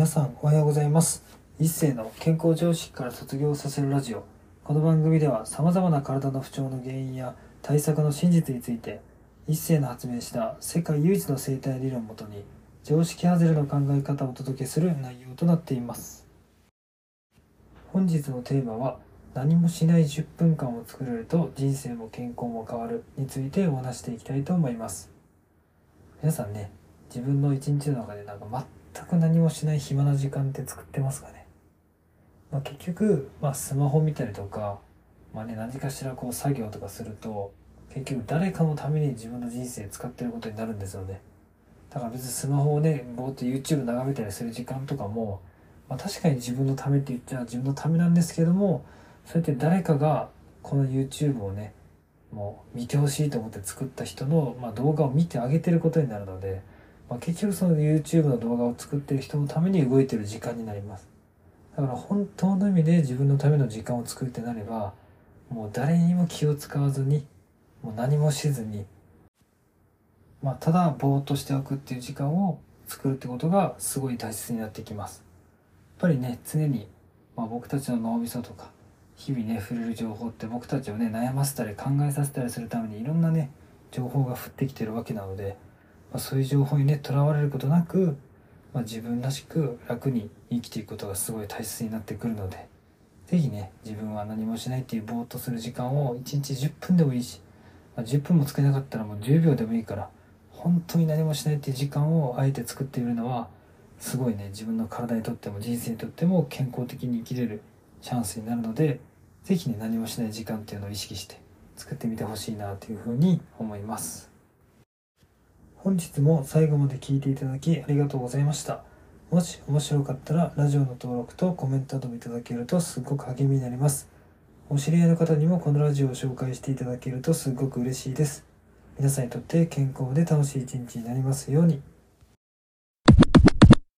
皆さんおはようございます。一世の健康常識から卒業させるラジオ。この番組では様々な体の不調の原因や対策の真実について一世の発明した世界唯一の生態理論をもとに常識外れの考え方をお届けする内容となっています。本日のテーマは何もしない10分間を作れると人生も健康も変わるについてお話していきたいと思います。皆さんね自分の一日の中でなんか全く何もしない暇な時間って作ってますかね、まあ、結局、まあ、スマホ見たりとか、まあね、何かしらこう作業とかすると結局誰かのために自分の人生使ってることになるんですよね。だから別にスマホをねぼーっと YouTube 眺めたりする時間とかも、まあ、確かに自分のためって言っちゃ自分のためなんですけどもそうやって誰かがこの YouTube をねもう見てほしいと思って作った人の、まあ、動画を見てあげてることになるので、まあ、結局その YouTube の動画を作ってる人のために動いてる時間になります。だから本当の意味で自分のための時間を作るってなればもう誰にも気を使わずにもう何もしずにまあただぼーっとしておくっていう時間を作るってことがすごい大切になってきます。やっぱりね常に、まあ、僕たちの脳みそとか日々ね触れる情報って僕たちをね悩ませたり考えさせたりするためにいろんなね情報が降ってきてるわけなので、まあ、そういう情報にねとらわれることなく、まあ、自分らしく楽に生きていくことがすごい大切になってくるので是非ね自分は何もしないっていうぼーっとする時間を1日10分でもいいし、まあ、10分もつけなかったらもう10秒でもいいから本当に何もしないっていう時間をあえて作ってみるのはすごいね自分の体にとっても人生にとっても健康的に生きれるチャンスになるので是非ね何もしない時間っていうのを意識して作ってみてほしいなというふうに思います。本日も最後まで聞いていただきありがとうございました。もし面白かったらラジオの登録とコメントなどもいただけるとすごく励みになります。お知り合いの方にもこのラジオを紹介していただけるとすごく嬉しいです。皆さんにとって健康で楽しい一日になりますように。